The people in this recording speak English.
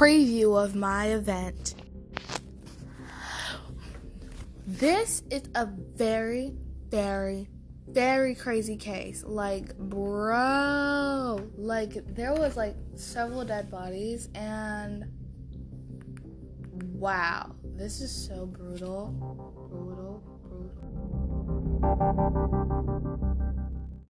preview of my event. This is a very, very, very crazy case. Like, bro, like there was like several dead bodies and wow, this is so brutal. Brutal, brutal.